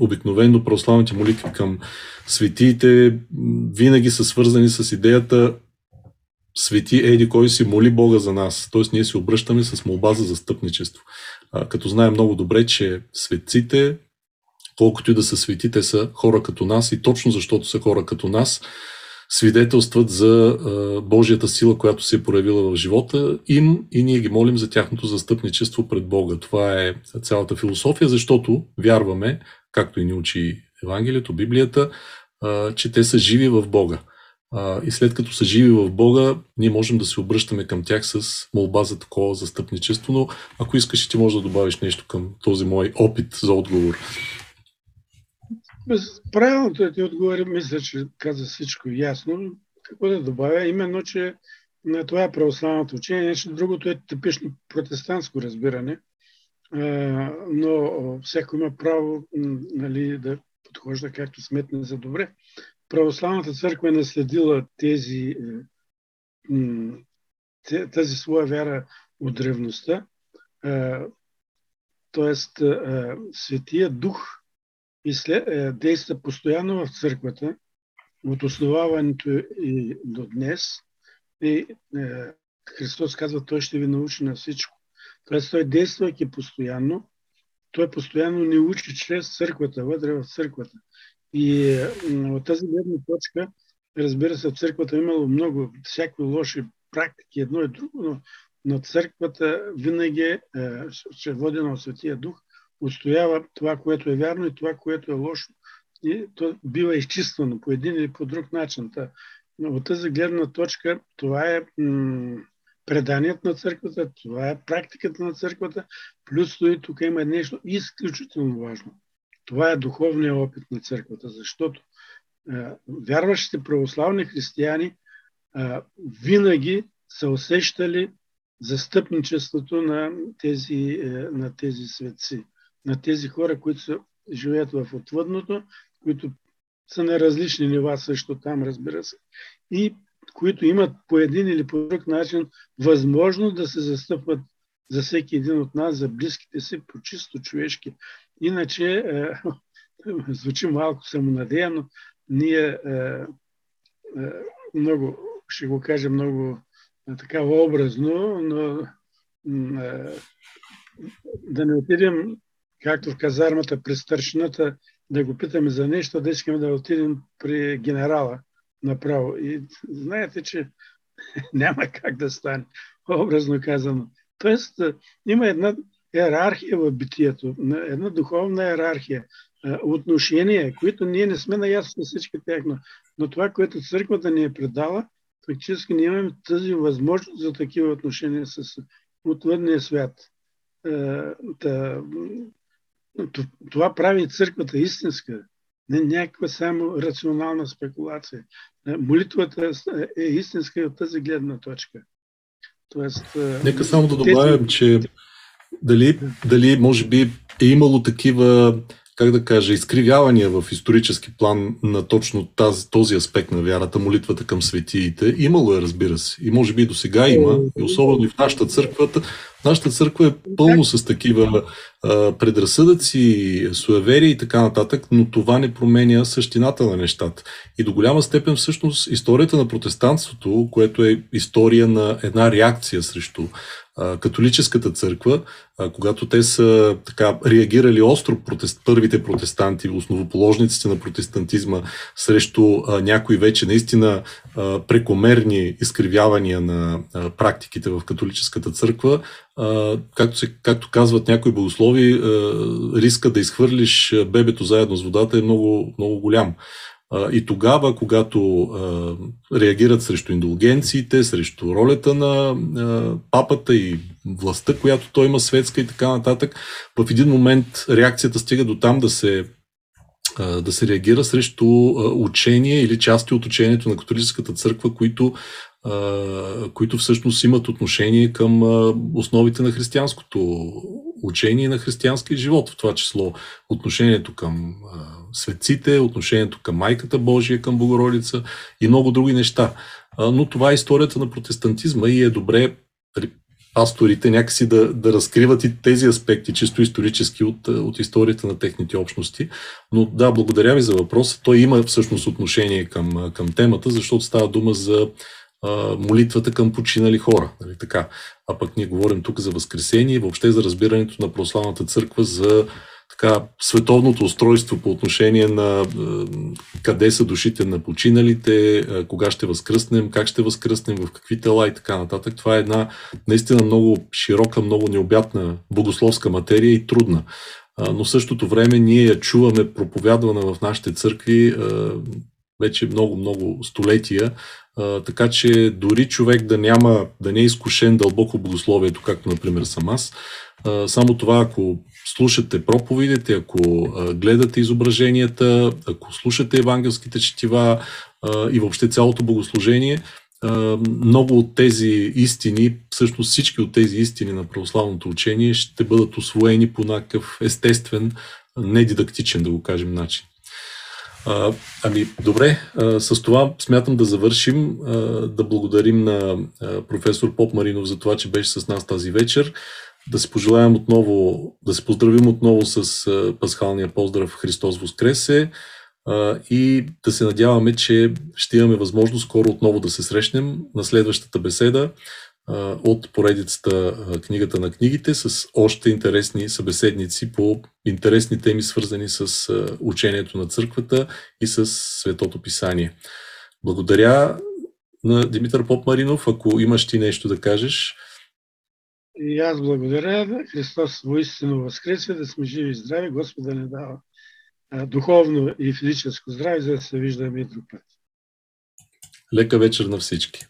Обикновено православните молитви към светиите винаги са свързани с идеята свети еди кой си моли Бога за нас. Тоест ние се обръщаме с молба за застъпничество. А, като знаем много добре, че светците, колкото и да са свети, те са хора като нас и точно защото са хора като нас, свидетелстват за Божията сила, която се е проявила в живота им и ние ги молим за тяхното застъпничество пред Бога. Това е цялата философия, защото вярваме, както и ни учи Евангелието, Библията, че те са живи в Бога. И след като са живи в Бога, ние можем да се обръщаме към тях с молба за такова застъпничество, но ако искаш, ти можеш да добавиш нещо към този мой опит за отговор. Правилното е ти отговори, мисля, че каза всичко ясно. Какво да добавя? Именно, че на това е православното учение, нещо другото е типично протестантско разбиране, но всеки има право нали, да подхожда както сметне за добре. Православната църква е наследила тези, тази своя вяра от древността, т.е. Светия Дух – и след, е, действа постоянно в църквата, от основаването и до днес. И е, Христос казва, Той ще ви научи на всичко. Тоест, Той действайки постоянно, Той постоянно ни учи чрез църквата, вътре в църквата. И е, от тази гледна точка, разбира се, в църквата е имало много всякакви лоши практики, едно и друго, но, но църквата винаги е, ще е водена от Светия Дух отстоява това, което е вярно и това, което е лошо. И то бива изчиствано по един или по друг начин. Но от тази гледна точка това е м- преданието на църквата, това е практиката на църквата, плюс и тук има нещо изключително важно. Това е духовният опит на църквата, защото е, вярващите православни християни винаги са усещали застъпничеството на тези, е, на тези светци, на тези хора, които живеят в отвъдното, които са на различни нива също там, разбира се, и които имат по един или по друг начин възможност да се застъпват за всеки един от нас, за близките си, по чисто човешки. Иначе, е, звучи малко самонадеяно, ние е, е, много, ще го кажа много е, така образно, но е, да не отидем, както в казармата, през старшината, да го питаме за нещо, да искаме да отидем при генерала направо. И знаете, че няма как да стане, образно казано. Тоест, има една иерархия в битието, една духовна иерархия, отношения, които ние не сме наясно с всички тях, но това, което църквата ни е предала, фактически ние имаме тази възможност за такива отношения с отвъдния свят. Това прави църквата истинска, не някаква само рационална спекулация. Молитвата е истинска и от тази гледна точка. Тоест, Нека само да добавям, че дали, дали може би е имало такива, как да кажа, изкривявания в исторически план на точно тази, този аспект на вярата, молитвата към светиите. Имало е, разбира се. И може би до сега има, и особено и в нашата църква. Нашата църква е пълно с такива а, предразсъдъци, суеверия и така нататък, но това не променя същината на нещата. И до голяма степен всъщност историята на протестантството, което е история на една реакция срещу католическата църква, когато те са така реагирали остро протест, първите протестанти, основоположниците на протестантизма срещу а, някои вече наистина а, прекомерни изкривявания на а, практиките в католическата църква, а, както, се, както казват някои богослови, риска да изхвърлиш бебето заедно с водата е много, много голям. И тогава, когато реагират срещу индулгенциите, срещу ролята на папата и властта, която той има светска и така нататък, в един момент реакцията стига до там да се да се реагира срещу учение или части от учението на католическата църква, които, които всъщност имат отношение към основите на християнското учение и на християнския живот, в това число отношението към светците, отношението към Майката Божия, към Богородица и много други неща. Но това е историята на протестантизма и е добре пасторите някакси да, да разкриват и тези аспекти, чисто исторически от, от историята на техните общности. Но да, благодаря ви за въпроса. Той има всъщност отношение към, към темата, защото става дума за молитвата към починали хора. Нали така? А пък ние говорим тук за Възкресение и въобще за разбирането на православната църква за така, световното устройство по отношение на къде са душите на починалите, кога ще възкръснем, как ще възкръснем, в какви тела и така нататък. Това е една наистина много широка, много необятна богословска материя и трудна. Но в същото време ние я чуваме проповядвана в нашите църкви вече много-много столетия, така че дори човек да няма, да не е изкушен дълбоко богословието, както например съм аз, само това, ако слушате проповедите, ако гледате изображенията, ако слушате евангелските четива и въобще цялото богослужение, много от тези истини, всъщност всички от тези истини на православното учение ще бъдат освоени по някакъв естествен, недидактичен, да го кажем, начин. А, ами, добре, а, с това смятам да завършим, а, да благодарим на а, професор Поп Маринов за това, че беше с нас тази вечер. Да се пожелаем отново, да се поздравим отново с пасхалния поздрав Христос Воскресе и да се надяваме, че ще имаме възможност скоро отново да се срещнем на следващата беседа от поредицата Книгата на книгите с още интересни събеседници по интересни теми, свързани с учението на църквата и с Светото Писание. Благодаря на Димитър Попмаринов. Ако имаш ти нещо да кажеш, и аз благодаря. Христос воистину възкресе, да сме живи и здрави. Господа ни дава духовно и физическо здраве, за да се виждаме и друг път. Лека вечер на всички!